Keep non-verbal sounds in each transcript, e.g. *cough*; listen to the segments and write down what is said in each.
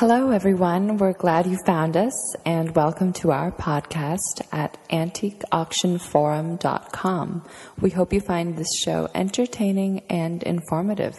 Hello, everyone. We're glad you found us and welcome to our podcast at antiqueauctionforum.com. We hope you find this show entertaining and informative.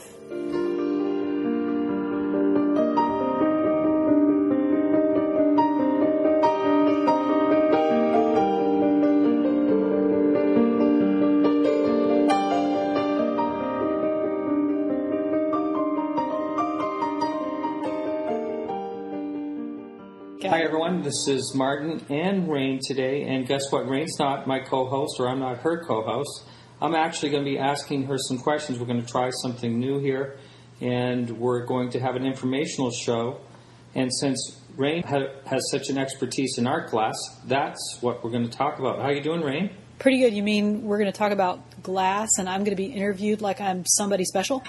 Hi. This is Martin and Rain today. And guess what? Rain's not my co host, or I'm not her co host. I'm actually going to be asking her some questions. We're going to try something new here, and we're going to have an informational show. And since Rain ha- has such an expertise in art glass, that's what we're going to talk about. How are you doing, Rain? Pretty good. You mean we're going to talk about glass and I'm going to be interviewed like I'm somebody special?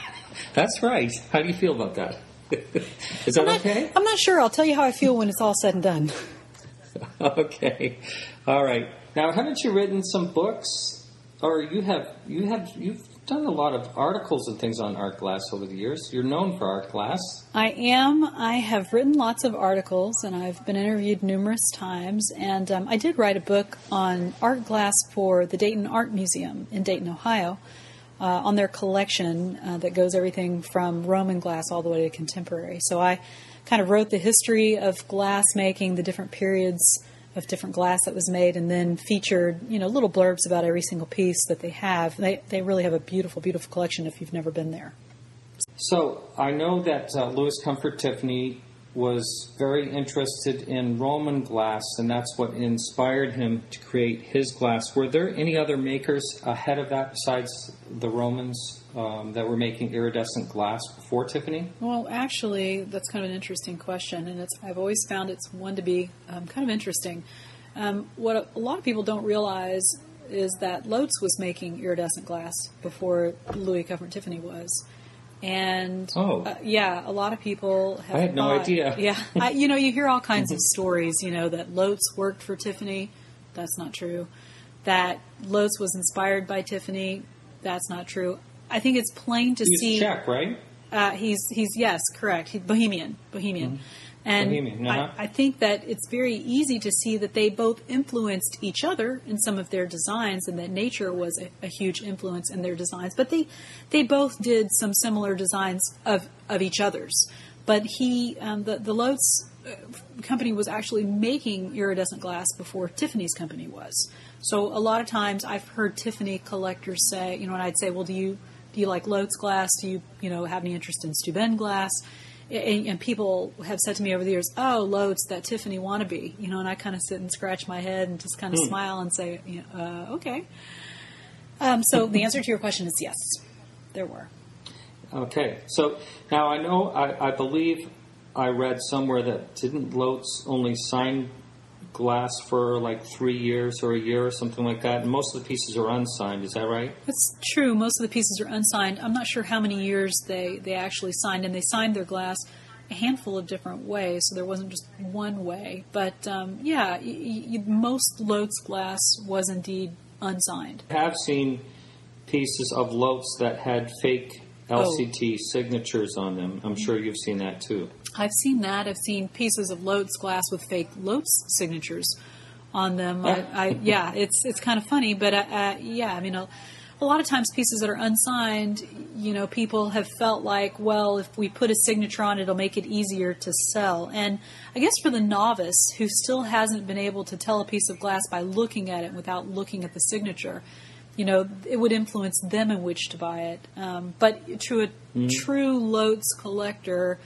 That's right. How do you feel about that? *laughs* is that I'm not, okay? I'm not sure. I'll tell you how I feel when it's all said and done. *laughs* *laughs* okay. All right. Now, haven't you written some books, or you have you have you've done a lot of articles and things on art glass over the years? You're known for art glass. I am. I have written lots of articles and I've been interviewed numerous times. And um, I did write a book on art glass for the Dayton Art Museum in Dayton, Ohio. Uh, on their collection uh, that goes everything from Roman glass all the way to contemporary. So I kind of wrote the history of glass making, the different periods of different glass that was made, and then featured you know little blurbs about every single piece that they have. They they really have a beautiful, beautiful collection if you've never been there. So I know that uh, Louis Comfort Tiffany was very interested in Roman glass, and that's what inspired him to create his glass. Were there any other makers ahead of that besides the Romans um, that were making iridescent glass before Tiffany? Well, actually, that's kind of an interesting question, and it's I've always found it's one to be um, kind of interesting. Um, what a lot of people don't realize is that Lotz was making iridescent glass before Louis Comfort Tiffany was. And Oh. uh, yeah, a lot of people have I had no idea. *laughs* Yeah, I, you know, you hear all kinds of stories. You know that Lotz worked for Tiffany. That's not true. That Lotz was inspired by Tiffany. That's not true. I think it's plain to He was see. Czech, right? Uh, he's he's yes, correct. He, Bohemian, Bohemian, Mm-hmm. Bohemian, uh-huh. I, I think that it's very easy to see that they both influenced each other in some of their designs, and that nature was a, a huge influence in their designs. But they they both did some similar designs of of each other's. But he um, the the Lotz uh, company was actually making iridescent glass before Tiffany's company was. So a lot of times I've heard Tiffany collectors say, you know, and I'd say, well, do you do you like Lotz glass? Do you you know have any interest in Steuben glass? And, and people have said to me over the years, "Oh, Lotz, that Tiffany wannabe," you know, and I kind of sit and scratch my head and just kind of smile and say, you know, uh, "Okay." Um, so the answer to your question is yes, there were. Okay, so now I know, I, I believe I read somewhere that didn't Lotz only sign glass for like three years or a year or something like that, and most of the pieces are unsigned. Is that right? That's true. Most of the pieces are unsigned. I'm not sure how many years they, they actually signed, and they signed their glass a handful of different ways, so there wasn't just one way. But um, yeah, y- y- most Lotz glass was indeed unsigned. I have seen pieces of Lotz that had fake LCT signatures on them. I'm sure you've seen that too. I've seen that. I've seen pieces of Lotz glass with fake Lotz signatures on them. I, I, yeah, it's it's kind of funny, but uh, uh, yeah, I mean, a, a lot of times pieces that are unsigned, you know, people have felt like, well, if we put a signature on it, it'll make it easier to sell. And I guess for the novice who still hasn't been able to tell a piece of glass by looking at it without looking at the signature, you know, it would influence them in which to buy it. Um, but to a true Lotz collector,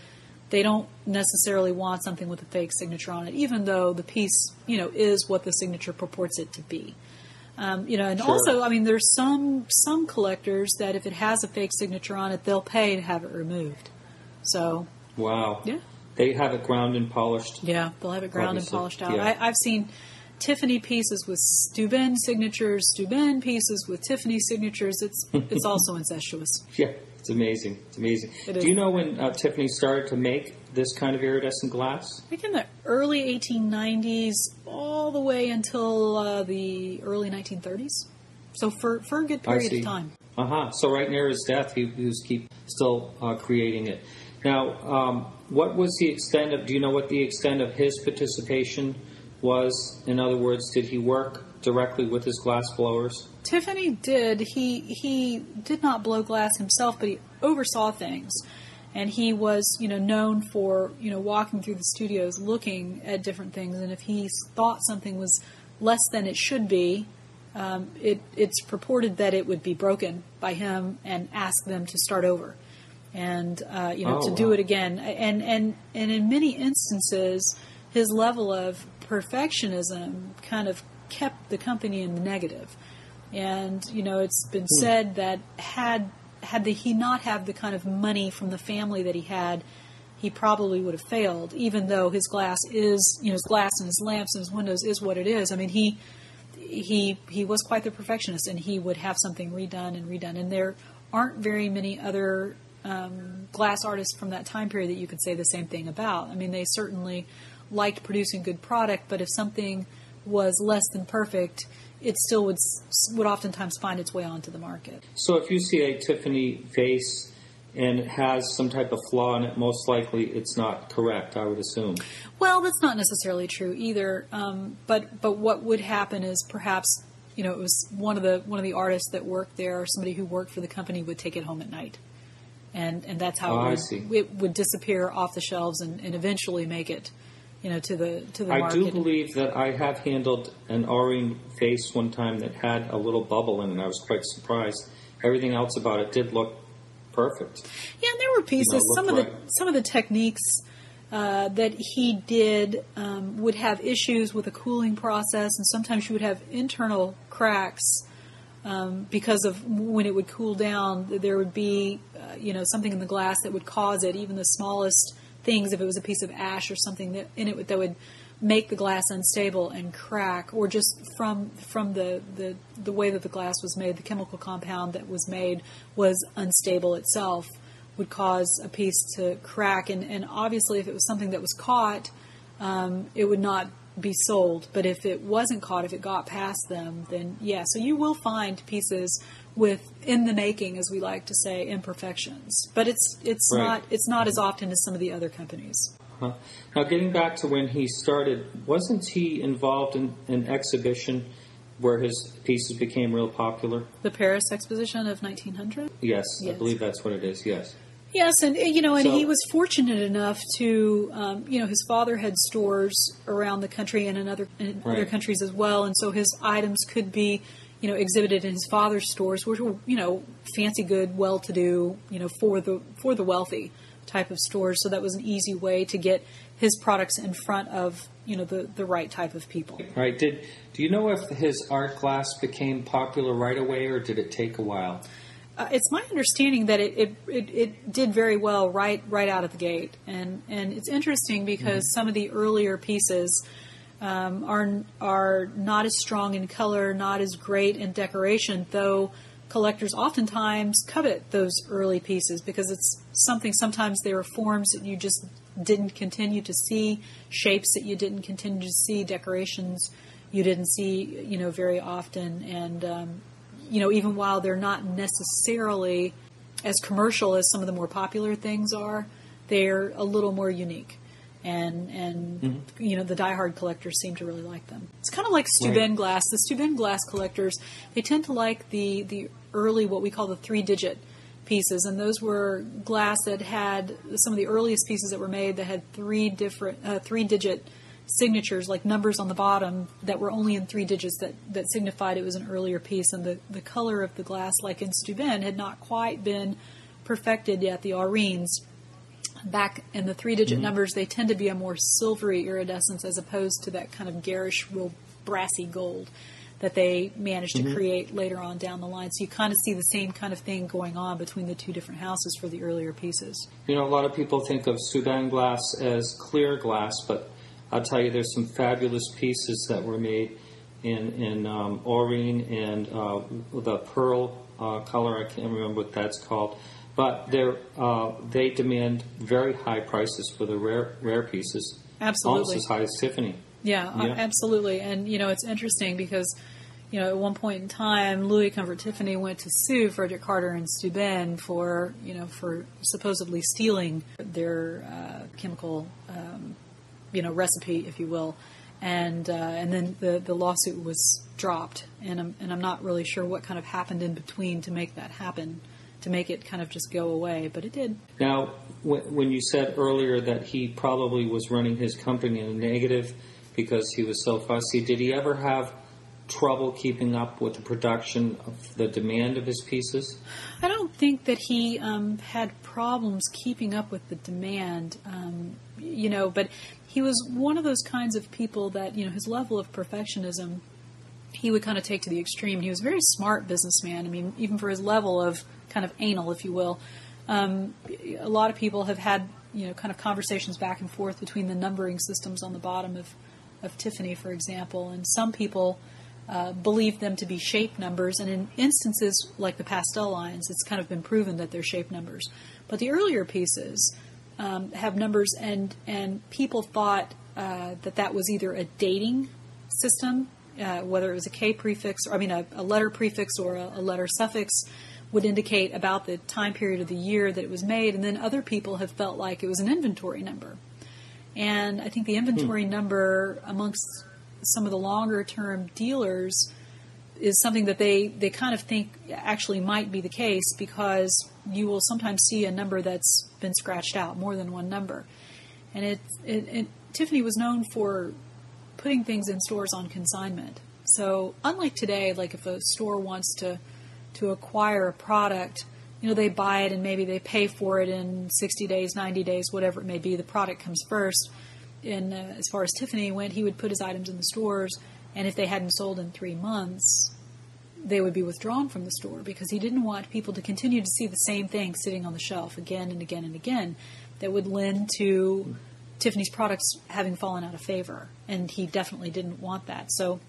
they don't necessarily want something with a fake signature on it, even though the piece, you know, is what the signature purports it to be. Um, you know, and Sure. also, I mean, there's some some collectors that if it has a fake signature on it, they'll pay to have it removed. So, Wow. yeah, They have it ground and polished. yeah, they'll have it ground and polished out. yeah. I, I've seen Tiffany pieces with Steuben signatures, Steuben pieces with Tiffany signatures. It's it's *laughs* also incestuous. Yeah, it's amazing. It's amazing. It Do you know when uh, Tiffany started to make this kind of iridescent glass? I think in the early 1890s, all the way until uh, the early 1930s. So for for a good period of time. Uh huh. So right near his death, he, he was keep still uh, creating it. Now, um, what was the extent of? Do you know what the extent of his participation was? In other words, did he work directly with his glass blowers? Tiffany did. He he did not blow glass himself, but he oversaw things, and he was you know known for you know walking through the studios looking at different things, and if he thought something was less than it should be, um, it, it's purported that it would be broken by him and ask them to start over. And uh, you know Oh, to do it again. And and and in many instances his level of perfectionism kind of kept the company in the negative and you know it's been said that had had the, he not have the kind of money from the family that he had he probably would have failed even though his glass is you know his glass and his lamps and his windows is what it is i mean he he he was quite the perfectionist, and he would have something redone and redone. And there aren't very many other um, glass artists from that time period that you could say the same thing about. I mean, they certainly liked producing good product, but if something was less than perfect, it still would would oftentimes find its way onto the market. So if you see a Tiffany vase and it has some type of flaw in it, most likely it's not correct. I would assume. Well, that's not necessarily true either. Um, but but what would happen is perhaps you know it was one of the one of the artists that worked there or somebody who worked for the company would take it home at night, and and that's how Oh, it, would, it would disappear off the shelves and, and eventually make it you know to the to the I market. do believe that I have handled an O-ring vase one time that had a little bubble in it. and I was quite surprised. Everything else about it did look perfect. Yeah, and there were pieces. look some of the some of the techniques uh, that he did um, would have issues with the cooling process, and sometimes you would have internal cracks um, because of when it would cool down. There would be, uh, you know, something in the glass that would cause it. Even the smallest things, if it was a piece of ash or something that in it would- that would make the glass unstable and crack, or just from from the, the the way that the glass was made, the chemical compound that was made was unstable itself, would cause a piece to crack. And, and obviously, if it was something that was caught, um, it would not be sold. But if it wasn't caught, if it got past them, then yeah. So you will find pieces with in the making, as we like to say, imperfections. But it's it's Right. not it's not as often as some of the other companies. Huh. Now, getting back to when he started, wasn't he involved in an exhibition where his pieces became real popular? The Paris Exposition of 1900. Yes, I believe that's what it is. Yes. Yes, and you know, and So- he was fortunate enough to, um, you know, his father had stores around the country and in other in other countries as well, and so his items could be, you know, exhibited in his father's stores, which were, you know, fancy, good, well-to-do, you know, for the for the wealthy type of stores. So that was an easy way to get his products in front of, you know, the the right type of people. All right. Did do you know if his art glass became popular right away, or did it take a while? Uh, it's my understanding that it, it, it, it did very well right right out of the gate, and and it's interesting because some of the earlier pieces um, are are not as strong in color, not as great in decoration, though collectors oftentimes covet those early pieces because it's something. Sometimes there are forms that you just didn't continue to see, shapes that you didn't continue to see, decorations you didn't see, you know, very often, and um, you know, even while they're not necessarily as commercial as some of the more popular things are, they're a little more unique. And and you know the diehard collectors seem to really like them. It's kind of like Steuben Right. glass. The Steuben glass collectors they tend to like the the early what we call the three digit pieces, and those were glass that had some of the earliest pieces that were made that had three different uh, three digit signatures, like numbers on the bottom that were only in three digits that, that signified it was an earlier piece. And the, the color of the glass, like in Steuben, had not quite been perfected yet. The Aurenes, back in the three digit numbers, they tend to be a more silvery iridescence as opposed to that kind of garish, real brassy gold that they managed to create later on down the line. So you kind of see the same kind of thing going on between the two different houses for the earlier pieces. You know, a lot of people think of Steuben glass as clear glass, but I'll tell you, there's some fabulous pieces that were made in in um, Aurene and uh, the pearl uh, color. I can't remember what that's called, but they're uh, they demand very high prices for the rare rare pieces. Absolutely. almost as high as Tiffany. Yeah, uh, Yeah. absolutely. And you know, it's interesting because you know, at one point in time, Louis Comfort Tiffany went to sue Frederick Carder and Steuben for, you know, for supposedly stealing their uh, chemical, um, you know, recipe, if you will, and uh, and then the the lawsuit was dropped, and I'm and I'm not really sure what kind of happened in between to make that happen, to make it kind of just go away, but it did. Now, when you said earlier that he probably was running his company in a negative because he was so fussy, did he ever have trouble keeping up with the production of the demand of his pieces? I don't think that he um, had problems keeping up with the demand, um, you know, but he was one of those kinds of people that, you know, his level of perfectionism he would kind of take to the extreme. He was a very smart businessman. I mean, even for his level of kind of anal, if you will. Um, a lot of people have had, you know, kind of conversations back and forth between the numbering systems on the bottom of, of Tiffany, for example, and some people uh, believe them to be shape numbers, and in instances like the pastel lines, it's kind of been proven that they're shape numbers. But the earlier pieces um, have numbers, and and people thought uh, that that was either a dating system, uh, whether it was a K prefix, or I mean a, a letter prefix or a, a, letter suffix, would indicate about the time period of the year that it was made, and then other people have felt like it was an inventory number. And I think the inventory hmm. number amongst some of the longer term dealers is something that they, they kind of think actually might be the case because you will sometimes see a number that's been scratched out, more than one number. And it, it, it, Tiffany was known for putting things in stores on consignment. So unlike today, like if a store wants to to acquire a product, you know, they buy it and maybe they pay for it in 60 days, 90 days, whatever it may be. The product comes first And uh, as far as Tiffany went, he would put his items in the stores, and if they hadn't sold in three months, they would be withdrawn from the store because he didn't want people to continue to see the same thing sitting on the shelf again and again and again. That would lend to Tiffany's products having fallen out of favor, and he definitely didn't want that. So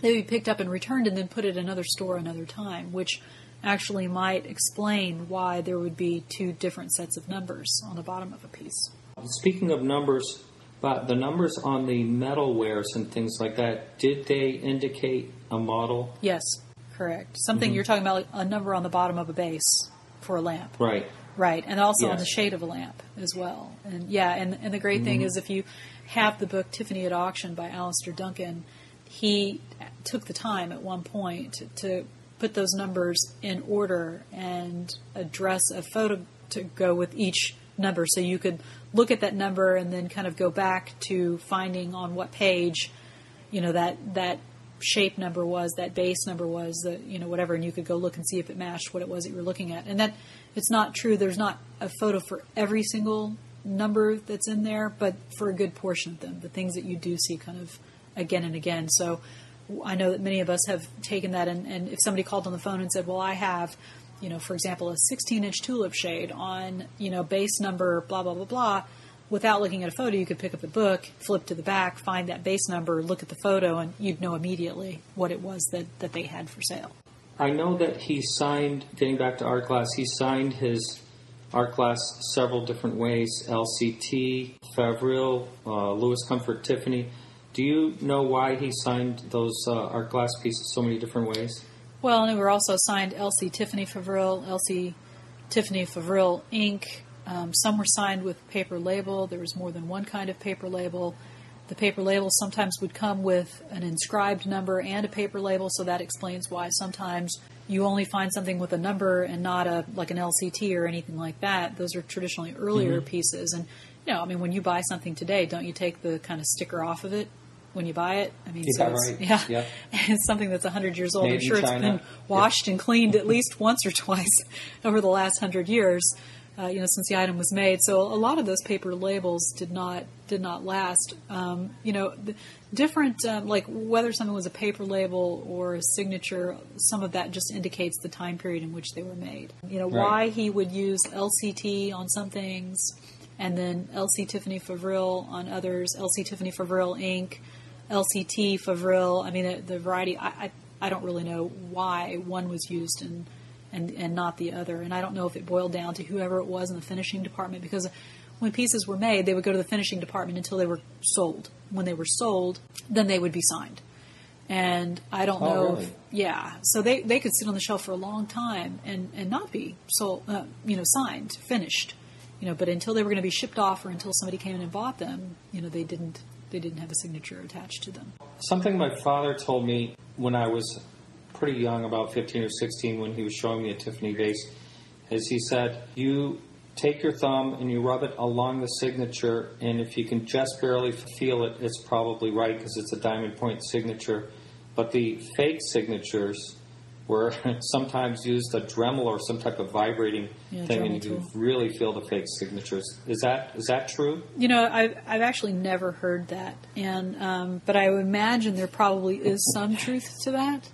they would be picked up and returned, and then put at another store another time, which actually might explain why there would be two different sets of numbers on the bottom of a piece. Speaking of numbers, but the numbers on the metalwares and things like that, did they indicate a model? Yes, correct. Something mm-hmm. you're talking about a number on the bottom of a base for a lamp. Right. Right, and also yes. on the shade of a lamp as well. And yeah, and, and the great mm-hmm. thing is if you have the book Tiffany at Auction by Alastair Duncan, he took the time at one point to, put those numbers in order and address a photo to go with each number. So you could look at that number and then kind of go back to finding on what page, you know, that that shape number was, that base number was, the you know whatever, and you could go look and see if it matched what it was that you were looking at. And that it's not true. There's not a photo for every single number that's in there, but for a good portion of them, the things that you do see kind of again and again. So I know that many of us have taken that, and, and if somebody called on the phone and said, "Well, I have." you know, for example, a 16 inch tulip shade on, you know, base number blah, blah, blah, blah, without looking at a photo, you could pick up the book, flip to the back, find that base number, look at the photo, and you'd know immediately what it was that, that they had for sale. I know that he signed, getting back to art glass, he signed his art glass several different ways LCT, Favrile, uh, Louis Comfort, Tiffany. Do you know why he signed those uh, art glass pieces so many different ways? Well, and we were also signed LC Tiffany Favrile, LC Tiffany Favrile Inc. Um, some were signed with paper label. There was more than one kind of paper label. The paper label sometimes would come with an inscribed number and a paper label, so that explains why sometimes you only find something with a number and not a like an LCT or anything like that. Those are traditionally earlier mm-hmm. pieces, and you know, I mean, when you buy something today, don't you take the kind of sticker off of it when you buy it. I mean, so right? yeah, *laughs* it's something that's hundred years old. Made I'm sure it's been washed and cleaned at least once or *laughs* twice over the last hundred years. Uh, you know, since the item was made, so a lot of those paper labels did not did not last. Um, you know, different um, like whether something was a paper label or a signature, some of that just indicates the time period in which they were made. You know, right. why he would use LCT on some things, and then LC Tiffany Favrile on others, LC Tiffany Favrile Inc. LCT, Favrile. I mean, the, the variety. I, I, I don't really know why one was used and and and not the other. And I don't know if it boiled down to whoever it was in the finishing department because when pieces were made, they would go to the finishing department until they were sold. When they were sold, then they would be signed. And I don't Oh, know. really? If, yeah, so they, they could sit on the shelf for a long time and, and not be sold, uh, you know, signed, finished, you know. But until they were going to be shipped off, or until somebody came in and bought them, you know, they didn't they didn't have a signature attached to them. Something my father told me when I was pretty young, about 15 or 16, when he was showing me a Tiffany vase, is he said, You take your thumb and you rub it along the signature, and if you can just barely feel it, it's probably right because it's a diamond point signature. But the fake signatures were *laughs* sometimes used a Dremel or some type of vibrating Yeah, thing, and you tool. really feel the fake signatures. Is that is that true? You know, I've I've actually never heard that, and um, but I would imagine there probably is some truth to that.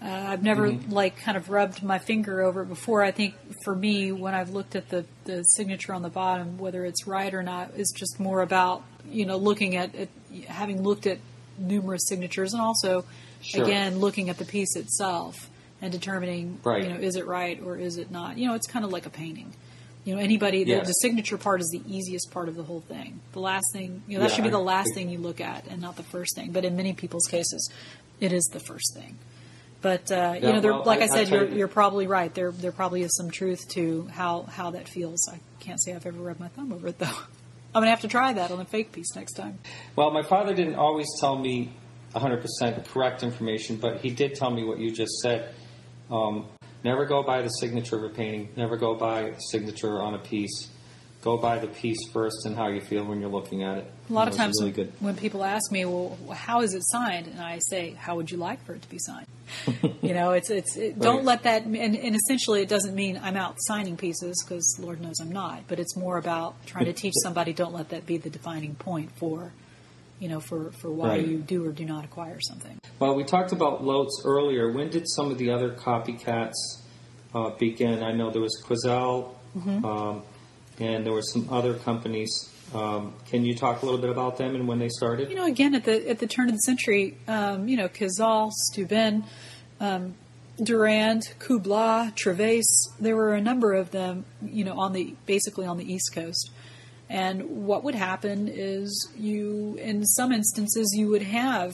Uh, I've never like kind of rubbed my finger over it before. I think for me, when I've looked at the the signature on the bottom, whether it's right or not, is just more about you know looking at it, having looked at numerous signatures, and also Sure. again looking at the piece itself and determining Right. you know is it right or is it not. You know, it's kind of like a painting. You know, anybody the, Yes. the signature part is the easiest part of the whole thing. The last thing, you know, that Yeah, should be the I- last thing you look at and not the first thing. But in many people's cases, it is the first thing. But uh, you Yeah, know, there, well, like I, I- I said, tell you're, you- you're probably right. There, there probably is some truth to how how that feels. I can't say I've ever rubbed my thumb over it though. *laughs* I'm gonna have to try that on a fake piece next time. Well, my father didn't always tell me 100% correct information, but he did tell me what you just said. Um, never go by the signature of a painting. Never go by signature on a piece. Go by the piece first and how you feel when you're looking at it. A lot of times really when, good. when people ask me, "Well, how is it signed?" and I say, "How would you like for it to be signed?" *laughs* you know, it's it's it, don't let that. And, and essentially, it doesn't mean I'm out signing pieces because Lord knows I'm not. But it's more about trying to teach somebody. Don't let that be the defining point for, you know, for for why Right. you do or do not acquire something. Well, we talked about Lotz earlier. When did some of the other copycats uh, begin? I know there was Quezal, Mm-hmm. um, and there were some other companies. Um, can you talk a little bit about them and when they started? You know, again at the at the turn of the century, um, you know, Quezal, Steuben, um, Durand, Kew Blas, Treves. There were a number of them, you know, on the basically on the East Coast. And what would happen is you, in some instances, you would have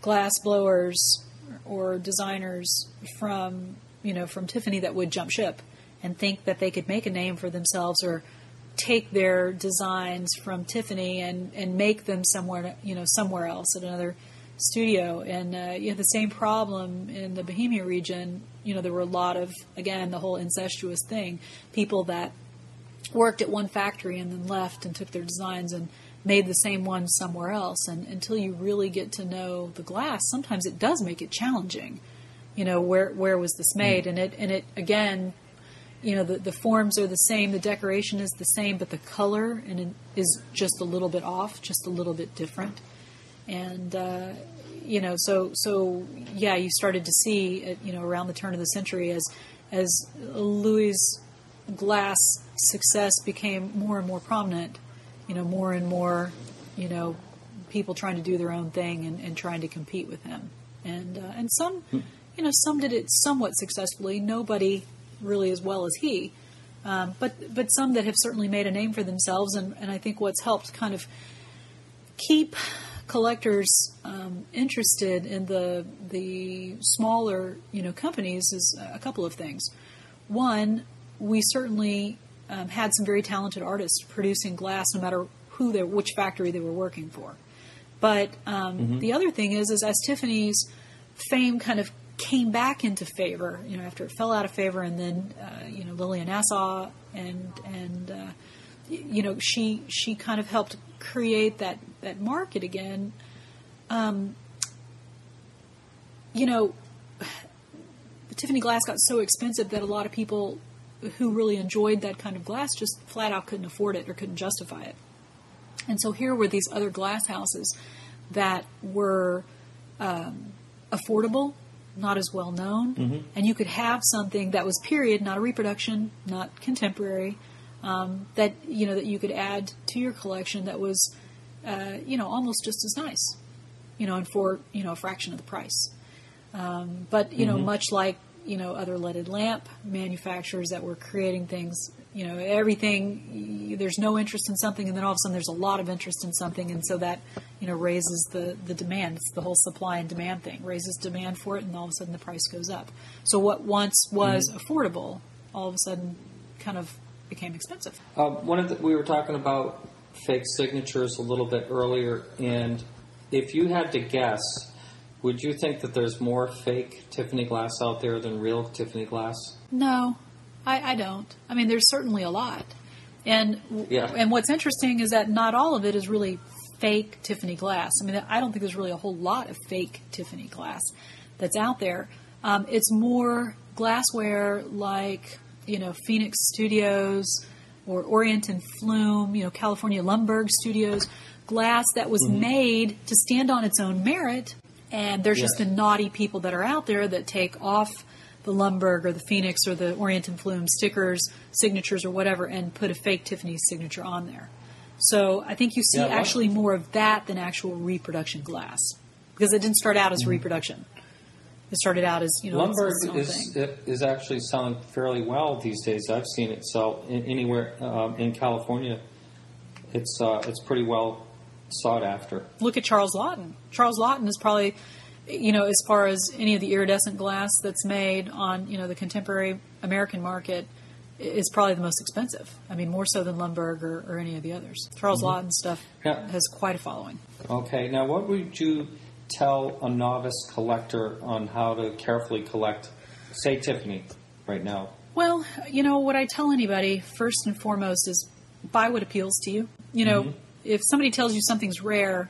glass blowers or designers from, you know, from Tiffany that would jump ship and think that they could make a name for themselves or take their designs from Tiffany and, and make them somewhere, you know, somewhere else at another studio. And uh, you have the same problem in the Bohemia region. You know, there were a lot of, again, the whole incestuous thing, people that worked at one factory and then left and took their designs and made the same ones somewhere else. And until you really get to know the glass, sometimes it does make it challenging. You know, where where was this made? And it and it again, you know, the, the forms are the same, the decoration is the same, but the color and it is just a little bit off, just a little bit different. And uh, you know, so so yeah, you started to see, you know, around the turn of the century as as Louis glass success became more and more prominent, you know, more and more, you know, people trying to do their own thing and, and trying to compete with him. And uh, and some, you know, some did it somewhat successfully. Nobody really as well as he. Um, but but some that have certainly made a name for themselves, and, and I think what's helped kind of keep collectors um, interested in the the smaller you know companies is a couple of things. One, we certainly um, had some very talented artists producing glass, no matter who they, which factory they were working for. But um, the other thing is, is as Tiffany's fame kind of came back into favor, you know, after it fell out of favor, and then uh, you know Lillian Nassau and and uh, you know she she kind of helped create that that market again. Um, you know, the *sighs* Tiffany glass got so expensive that a lot of people who really enjoyed that kind of glass just flat out couldn't afford it or couldn't justify it. And so here were these other glass houses that were um, affordable, not as well known, and you could have something that was period, not a reproduction, not contemporary, um, that you know that you could add to your collection that was, uh, you know, almost just as nice, you know, and for you know a fraction of the price. Um, but you know, much like you know other leaded lamp manufacturers that were creating things You know, everything, there's no interest in something, and then all of a sudden there's a lot of interest in something, and so that, you know, raises the, the demand. It's the whole supply and demand thing. Raises demand for it, and all of a sudden the price goes up. So what once was affordable, all of a sudden kind of became expensive. Uh, one of the, we were talking about fake signatures a little bit earlier, and if you had to guess, would you think that there's more fake Tiffany glass out there than real Tiffany glass? No, I, I don't. I mean, there's certainly a lot, and Yeah. and what's interesting is that not all of it is really fake Tiffany glass. I mean, I don't think there's really a whole lot of fake Tiffany glass that's out there. Um, it's more glassware like you know Phoenix Studios or Orient and Flume, you know California Lundberg Studios, glass that was made to stand on its own merit. And there's just the naughty people that are out there that take off the Lundberg or the Phoenix or the Orient and Flume stickers, signatures, or whatever, and put a fake Tiffany signature on there. So I think you see Yeah, actually more of that than actual reproduction glass because it didn't start out as reproduction. It started out as you know Lundberg is it is actually selling fairly well these days. I've seen it sell in, anywhere um, in California. It's uh, it's pretty well sought after. Look at Charles Lotton. Charles Lotton is probably, you know, as far as any of the iridescent glass that's made on, you know, the contemporary American market, is probably the most expensive. I mean, more so than Lundberg or, or any of the others. Charles mm-hmm. Lotton stuff has quite a following. Okay, now what would you tell a novice collector on how to carefully collect, say Tiffany, right now? Well, you know, what I tell anybody first and foremost is buy what appeals to you. You know, mm-hmm. If somebody tells you something's rare,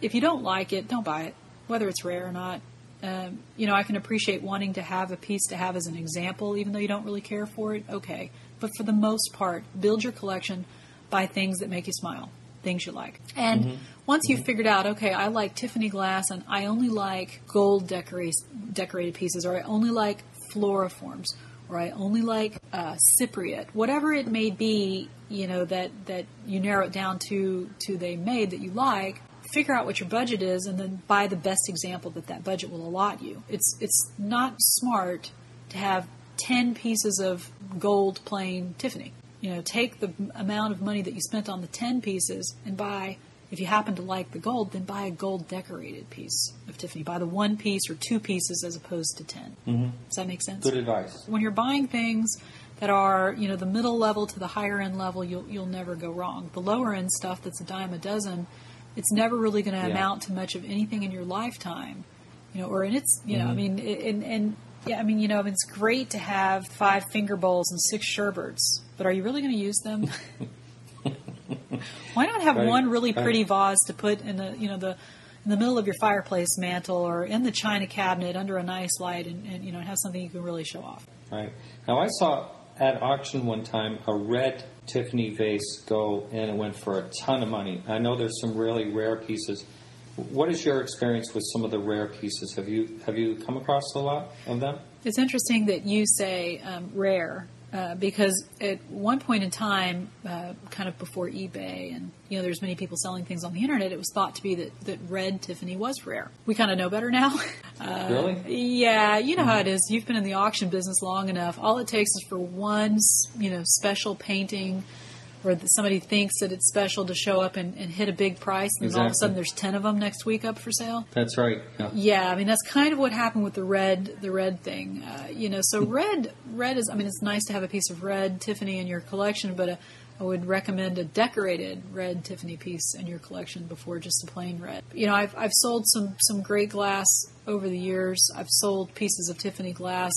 if you don't like it, don't buy it, whether it's rare or not. Um, you know, I can appreciate wanting to have a piece to have as an example, even though you don't really care for it. Okay. But for the most part, build your collection, by things that make you smile, things you like. And once you've figured out, okay, I like Tiffany glass and I only like gold decora- decorated pieces, or I only like floriforms, or I only like uh, cypriot, whatever it may be, you know, that, that you narrow it down to, to they made that you like, figure out what your budget is and then buy the best example that that budget will allot you. It's, it's not smart to have 10 pieces of gold plain Tiffany. You know, take the amount of money that you spent on the 10 pieces and buy, if you happen to like the gold, then buy a gold decorated piece of Tiffany. Buy the one piece or two pieces as opposed to 10. Mm-hmm. Does that make sense? Good advice. when you're buying things that are you know the middle level to the higher end level you'll you'll never go wrong the lower end stuff that's a dime a dozen it's never really going to Yeah. amount to much of anything in your lifetime you know or in its you know Mm-hmm. i mean and and yeah i mean you know it's great to have five finger bowls and six sherberts but are you really going to use them *laughs* why not have Right, one really right. pretty vase to put in the you know the in the middle of your fireplace mantle or in the china cabinet under a nice light and, and you know have something you can really show off Right. Now I saw at auction one time a red Tiffany vase go and it went for a ton of money. I know there's some really rare pieces. What is your experience with some of the rare pieces? Have you have you come across a lot of them? It's interesting that you say um, rare uh, because at one point in time, uh, kind of before eBay, and you know, there's many people selling things on the internet. It was thought to be that that red Tiffany was rare. We kind of know better now. *laughs* Uh, really? Yeah, you know how it is. You've been in the auction business long enough. All it takes is for one, you know, special painting, or that somebody thinks that it's special to show up and, and hit a big price, and then all of a sudden there's ten of them next week up for sale. That's right. Yeah. Yeah, I mean that's kind of what happened with the red, the red thing. Uh, you know, so red, red is. I mean, it's nice to have a piece of red Tiffany in your collection, but uh, I would recommend a decorated red Tiffany piece in your collection before just a plain red. You know, I've I've sold some some great glass over the years. I've sold pieces of Tiffany glass.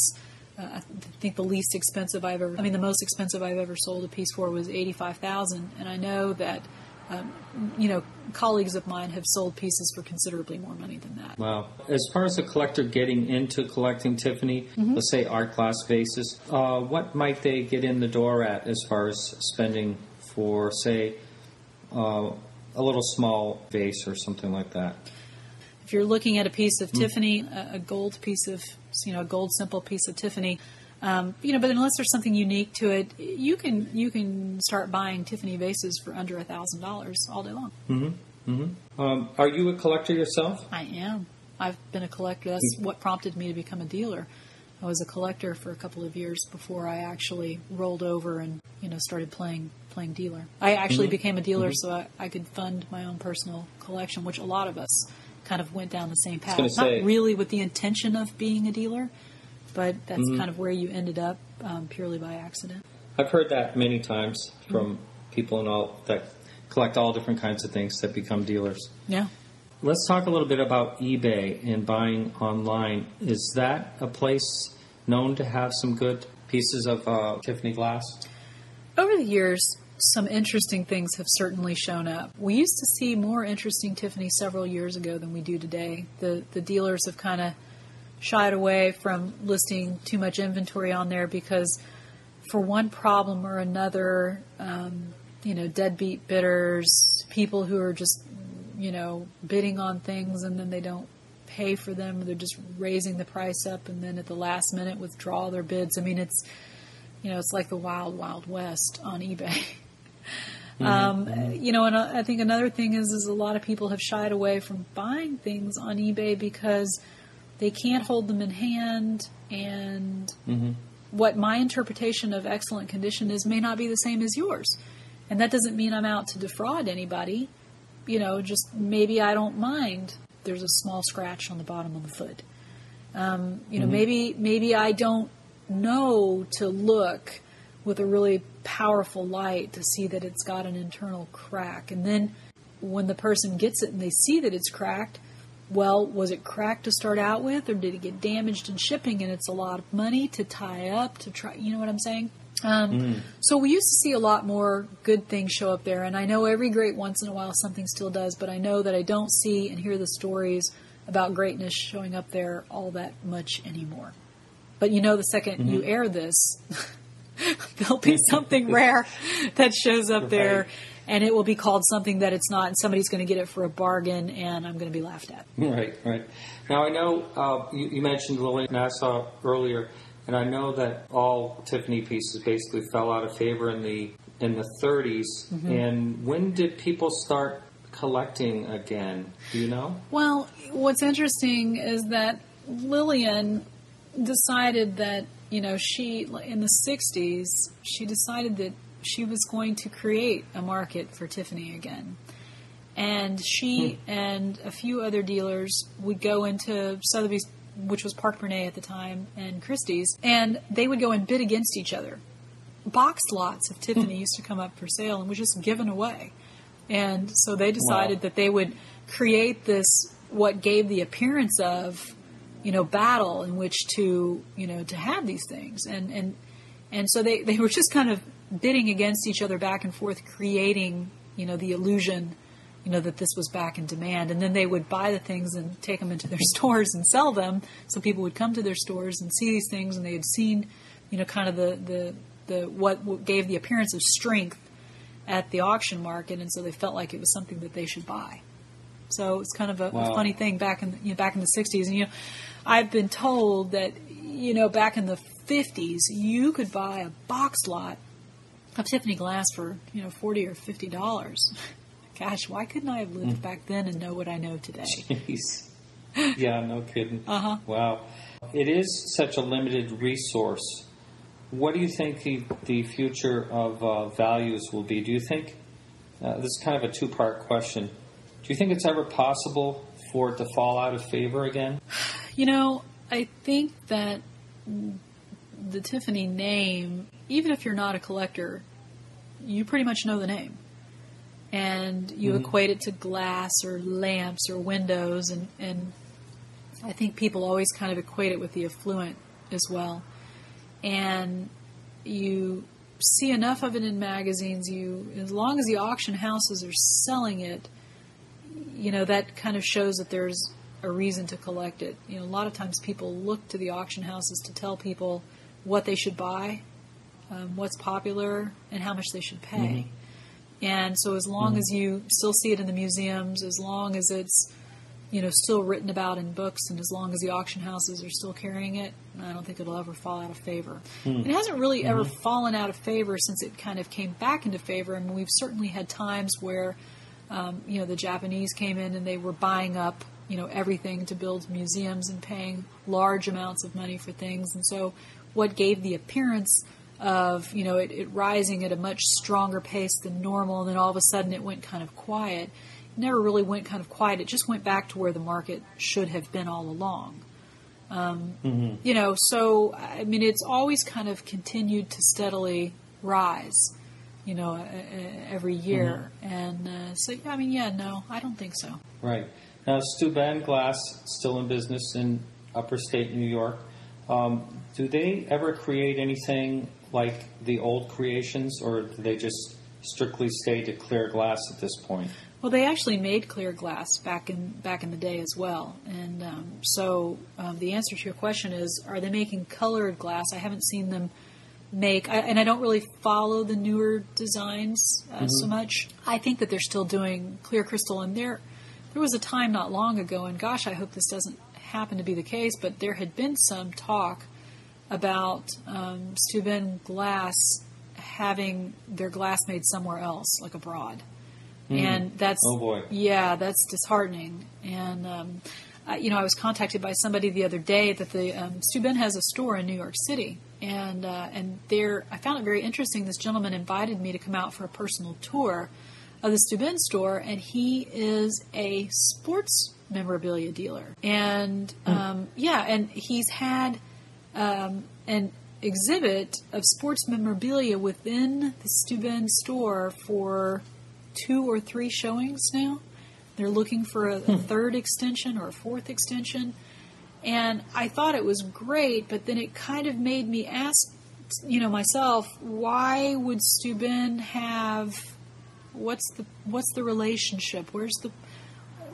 Uh, I think the least expensive I've ever. I mean, the most expensive I've ever sold a piece for was eighty five thousand, and I know that. Um, you know, colleagues of mine have sold pieces for considerably more money than that. Wow. As far as a collector getting into collecting Tiffany, Mm-hmm. let's say art glass vases, uh, what might they get in the door at as far as spending for, say, uh, a little small vase or something like that? If you're looking at a piece of Tiffany, a, a gold piece of, you know, a gold simple piece of Tiffany, um, you know, but unless there's something unique to it, you can you can start buying Tiffany vases for under a thousand dollars all day long. Um, are you a collector yourself? I am. I've been a collector. That's what prompted me to become a dealer. I was a collector for a couple of years before I actually rolled over and you know started playing playing dealer. I actually Mhm. became a dealer Mhm. so I, I could fund my own personal collection, which a lot of us kind of went down the same path. gonna Not say- really with the intention of being a dealer, but that's Mhm. kind of where you ended up um, purely by accident. I've heard that many times from people and all that collect all different kinds of things that become dealers. Yeah. Let's talk a little bit about eBay and buying online. Is that a place known to have some good pieces of uh, Tiffany glass? Over the years, some interesting things have certainly shown up. We used to see more interesting Tiffany several years ago than we do today. The the dealers have kind of shied away from listing too much inventory on there because, for one problem or another, um, you know, deadbeat bidders, people who are just, you know, bidding on things and then they don't pay for them. They're just raising the price up and then at the last minute withdraw their bids. I mean, it's you know, it's like the wild, wild west on eBay. *laughs* Mm-hmm. Um, mm-hmm. you know, and uh, I think another thing is, is a lot of people have shied away from buying things on eBay because they can't hold them in hand, and mm-hmm. what my interpretation of excellent condition is may not be the same as yours, and that doesn't mean I'm out to defraud anybody. You know, just maybe I don't mind. There's a small scratch on the bottom of the foot. Um, you know, maybe maybe I don't know to look with a really powerful light to see that it's got an internal crack. And then when the person gets it and they see that it's cracked, well, was it cracked to start out with, or did it get damaged in shipping? And it's a lot of money to tie up to try. You know what I'm saying? Um, So we used to see a lot more good things show up there, and I know every great once in a while something still does, but I know that I don't see and hear the stories about greatness showing up there all that much anymore. But you know, the 2nd you air this, *laughs* *laughs* there'll be something rare that shows up there, Right. and it will be called something that it's not, and somebody's going to get it for a bargain, and I'm going to be laughed at. *laughs* Right, right. Now I know uh, you, you mentioned Lily Nassau earlier, and I know that all Tiffany pieces basically fell out of favor in the in the 30s. And when did people start collecting again? Do you know? Well, what's interesting is that Lillian decided that, you know, she, in the 60s, she decided that she was going to create a market for Tiffany again. And she hmm. and a few other dealers would go into Sotheby's, which was Parke-Bernet at the time, and Christie's, and they would go and bid against each other. Boxed lots of Tiffany hmm. used to come up for sale and was just given away. And so they decided Wow. that they would create this what gave the appearance of you know battle in which to you know to have these things. And and and so they they were just kind of bidding against each other back and forth creating you know the illusion you know that this was back in demand. And then they would buy the things and take them into their *laughs* stores and sell them so people would come to their stores and see these things. And they had seen you know kind of the the the what gave the appearance of strength at the auction market. And so they felt like it was something that they should buy. So it's kind of a, a funny thing back in you know, back in the 60s. And you know, I've been told that you know back in the 50s you could buy a box lot of Tiffany glass for you know 40 or 50 dollars. *laughs* Gosh, why couldn't I have lived back then and know what I know today? *laughs* Jeez. Yeah, no kidding. *laughs* Uh-huh. Wow. It is such a limited resource. What do you think the, the future of uh, values will be? Do you think, uh, this is kind of a two part question, do you think it's ever possible for it to fall out of favor again? *sighs* You know, I think that the Tiffany name, even if you're not a collector, you pretty much know the name. And you mm-hmm. equate it to glass or lamps or windows, and, and I think people always kind of equate it with the affluent as well. And you see enough of it in magazines, you as long as the auction houses are selling it, you know that kind of shows that there's a reason to collect it. You know, a lot of times people look to the auction houses to tell people what they should buy, um, what's popular, and how much they should pay. And so, as long as you still see it in the museums, as long as it's you know still written about in books, and as long as the auction houses are still carrying it, I don't think it'll ever fall out of favor. It hasn't really ever fallen out of favor since it kind of came back into favor. I mean, we've certainly had times where um, you know the Japanese came in and they were buying up you know everything to build museums and paying large amounts of money for things. And so, what gave the appearance of you know it, it rising at a much stronger pace than normal, and then all of a sudden it went kind of quiet. It never really went kind of quiet. It just went back to where the market should have been all along. Um, Mm-hmm. You know, so I mean, it's always kind of continued to steadily rise. You know, uh, uh, every year, and uh, so I mean, yeah, no, I don't think so. Right. Now, Steuben Glass still in business in upper state New York. Um, do they ever create anything like the old creations, or do they just strictly stay to clear glass at this point? Well, they actually made clear glass back in back in the day as well, and um, so um, the answer to your question is: Are they making colored glass? I haven't seen them make, I, and I don't really follow the newer designs uh, so much. I think that they're still doing clear crystal, and there there was a time not long ago, and gosh, I hope this doesn't happen to be the case, but there had been some talk about um, Steuben glass having their glass made somewhere else, like abroad and that's Oh, boy. yeah, that's disheartening. And um, I, you know, I was contacted by somebody the other day that the um, Steuben has a store in New York City, and uh, and there I found it very interesting. This gentleman invited me to come out for a personal tour of the Steuben store, and he is a sports memorabilia dealer, and um, yeah, and he's had um, an exhibit of sports memorabilia within the Steuben store for two or three showings now. They're looking for a, a third extension or a fourth extension. And I thought it was great, but then it kind of made me ask, you know, myself, why would Steuben have what's the what's the relationship? Where's the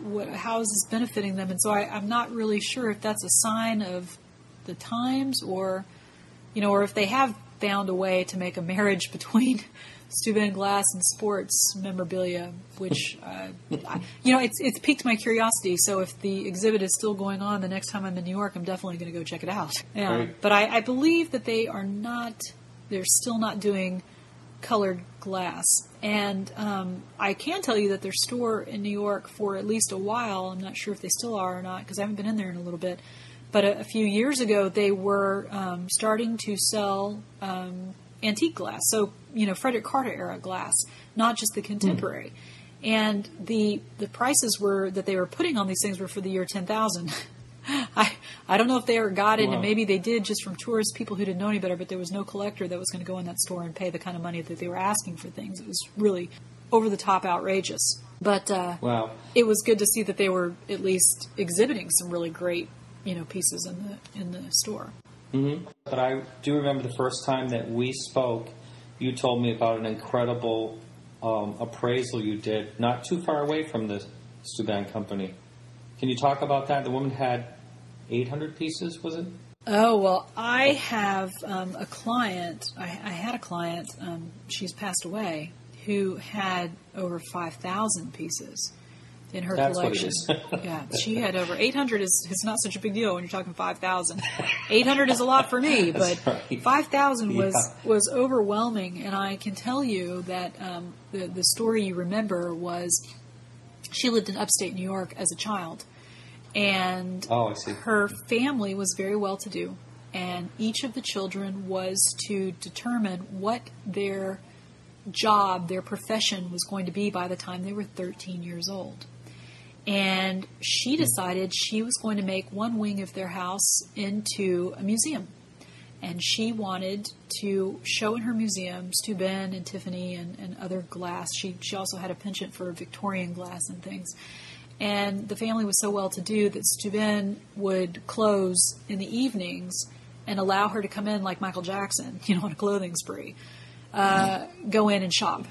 what, how is this benefiting them? And so I, I'm not really sure if that's a sign of the times or you know, or if they have found a way to make a marriage *laughs* between Steuben glass and sports memorabilia, which *laughs* uh, I, you know, it's it's piqued my curiosity. So if the exhibit is still going on the next time I'm in New York, I'm definitely going to go check it out. Yeah. Right. But I, I believe that they are not. They're still not doing colored glass. And um, I can tell you that their store in New York for at least a while, I'm not sure if they still are or not because I haven't been in there in a little bit, but a, a few years ago they were um, starting to sell um, antique glass. So, you know, Frederick Carder era glass, not just the contemporary. And the the prices were that they were putting on these things were for the year 10,000. *laughs* I don't know if they ever got it, Wow. and maybe they did just from tourists, people who didn't know any better. But there was no collector that was going to go in that store and pay the kind of money that they were asking for things. It was really over the top outrageous. But uh, Wow. it was good to see that they were at least exhibiting some really great, you know, pieces in the in the store. But I do remember the first time that we spoke, you told me about an incredible um, appraisal you did not too far away from the Steuben company. Can you talk about that? The woman had 800 pieces, was it? Oh well, I have um, a client. I, I had a client. Um, she's passed away. Who had over five thousand pieces in her That's collection? *laughs* yeah, she *laughs* had over eight hundred. Is is not such a big deal when you're talking five thousand. Eight hundred is a lot for me, *laughs* but right. five thousand was Yeah. was overwhelming. And I can tell you that um, the the story you remember was she lived in upstate New York as a child, and Oh, her family was very well to do, and each of the children was to determine what their job, their profession was going to be by the time they were 13 years old. And she hmm. decided she was going to make one wing of their house into a museum. And she wanted to show in her museums Steuben and Tiffany and, and other glass. She, she also had a penchant for Victorian glass and things. And the family was so well to do that Steuben would close in the evenings and allow her to come in like Michael Jackson, *laughs* you know, on a clothing spree, uh, go in and shop.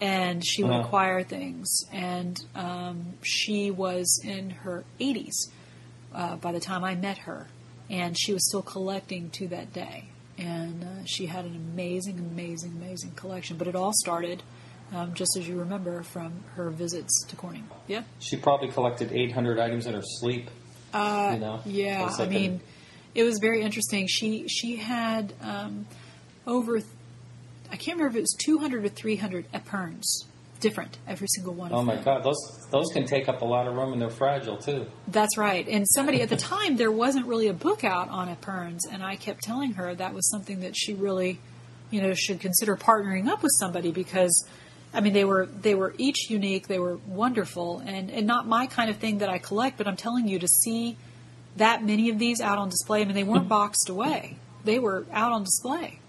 And she would Uh-huh. acquire things. And um, she was in her 80s uh, by the time I met her. And she was still collecting to that day. And uh, she had an amazing, amazing, amazing collection. But it all started, um, just as you remember, from her visits to Corning. Yeah? She probably collected 800 items in her sleep. Uh, you know? Yeah, It's I like a- mean, it was very interesting. She she had um, over, I can't remember if it was 200 or 300 epergnes different, every single one. Of them. Oh of my them. God, those those can take up a lot of room and they're fragile too. That's right. And somebody at the *laughs* time, there wasn't really a book out on epergnes, and I kept telling her that was something that she really, you know, should consider partnering up with somebody because, I mean, they were they were each unique, they were wonderful, and and not my kind of thing that I collect. But I'm telling you, to see that many of these out on display, I mean, they weren't boxed away; they were out on display,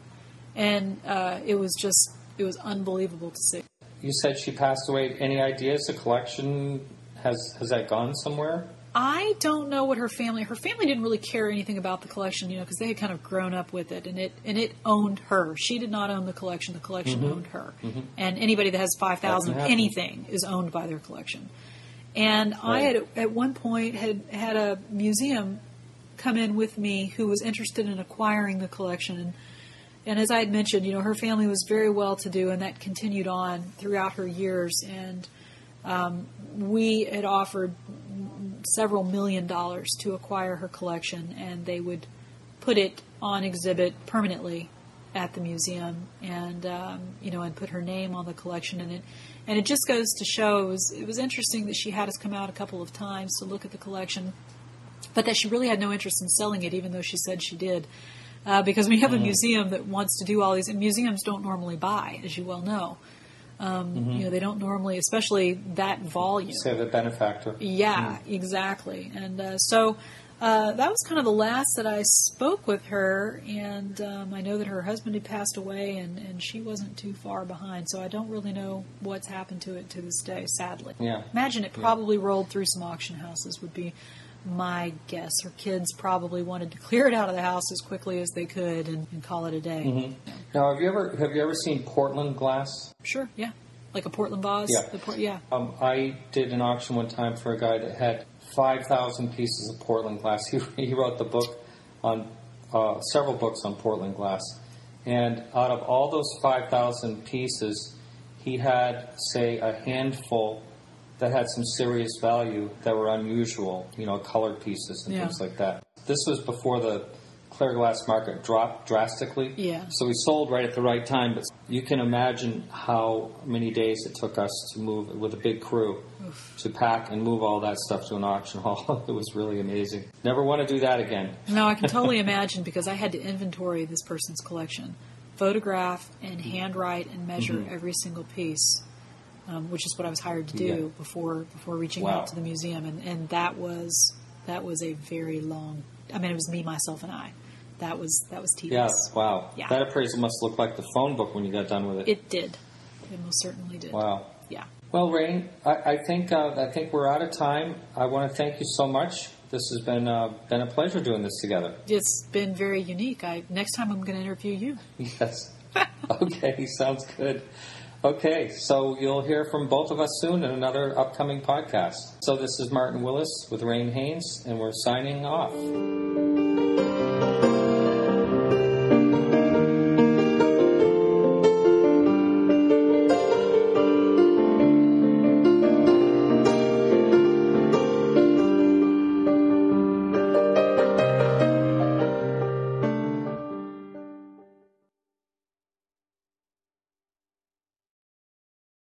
and uh, it was just it was unbelievable to see. You said she passed away. Any ideas? The collection has has that gone somewhere? I don't know what her family. Her family didn't really care anything about the collection, you know, because they had kind of grown up with it, and it and it owned her. She did not own the collection; the collection owned her. And anybody that has five thousand happen. anything is owned by their collection. And I had at one point had had a museum come in with me who was interested in acquiring the collection. And, and as I had mentioned, you know, her family was very well to do, and that continued on throughout her years. And um, we had offered several million dollars to acquire her collection, and they would put it on exhibit permanently at the museum, and um, you know, and put her name on the collection. And it and it just goes to show it was, it was interesting that she had us come out a couple of times to look at the collection, but that she really had no interest in selling it, even though she said she did. Uh, because we have a museum that wants to do all these, and museums don't normally buy, as you well know. Um, You know, they don't normally, especially that volume. Say the benefactor. Yeah, exactly. And uh, so uh, that was kind of the last that I spoke with her. And um, I know that her husband had passed away, and, and she wasn't too far behind. So I don't really know what's happened to it to this day, sadly. Yeah. Imagine it probably rolled through some auction houses, would be my guess. Her kids probably wanted to *laughs* clear it out of the house as quickly as they could and, and call it a day. Mm-hmm. Now, have you ever have you ever seen Portland glass? Sure, yeah. Like a Portland vase? Yeah. Yeah. Um, I did an auction one time for a guy that had 5,000 pieces of Portland glass. *laughs* He, he wrote the book on uh, several books on Portland glass. And out of all those 5,000 pieces, he had, say, a handful that had some serious value that were unusual, you know, colored pieces and Yeah. things like that. This was before the clear glass market dropped drastically. Yeah. So we sold right at the right time, but you can imagine how many days it took us to move with a big crew to pack and move all that stuff to an auction *laughs* hall. it was really amazing. Never want to do that again. No, I can totally imagine because I had to inventory this person's collection, photograph and handwrite and measure Mm-hmm. every single piece, um, which is what I was hired to do Yeah. before before reaching Wow. out to the museum, and, and that was that was a very long. I mean, it was me, myself, and I. That was that was Yeah, tedious. wow. Yeah. That appraisal must look like the phone book when you got done with it. It did. It most certainly did. wow. Yeah. Well, Rain, I, I think uh, I think we're out of time. I want to thank you so much. This has been uh, been a pleasure doing this together. It's been very unique. I next time I'm going to interview you. *laughs* Yes. *laughs* okay, sounds good. Okay, so you'll hear from both of us soon in another upcoming podcast. So this is Martin Willis with Rain Haynes, and we're signing off.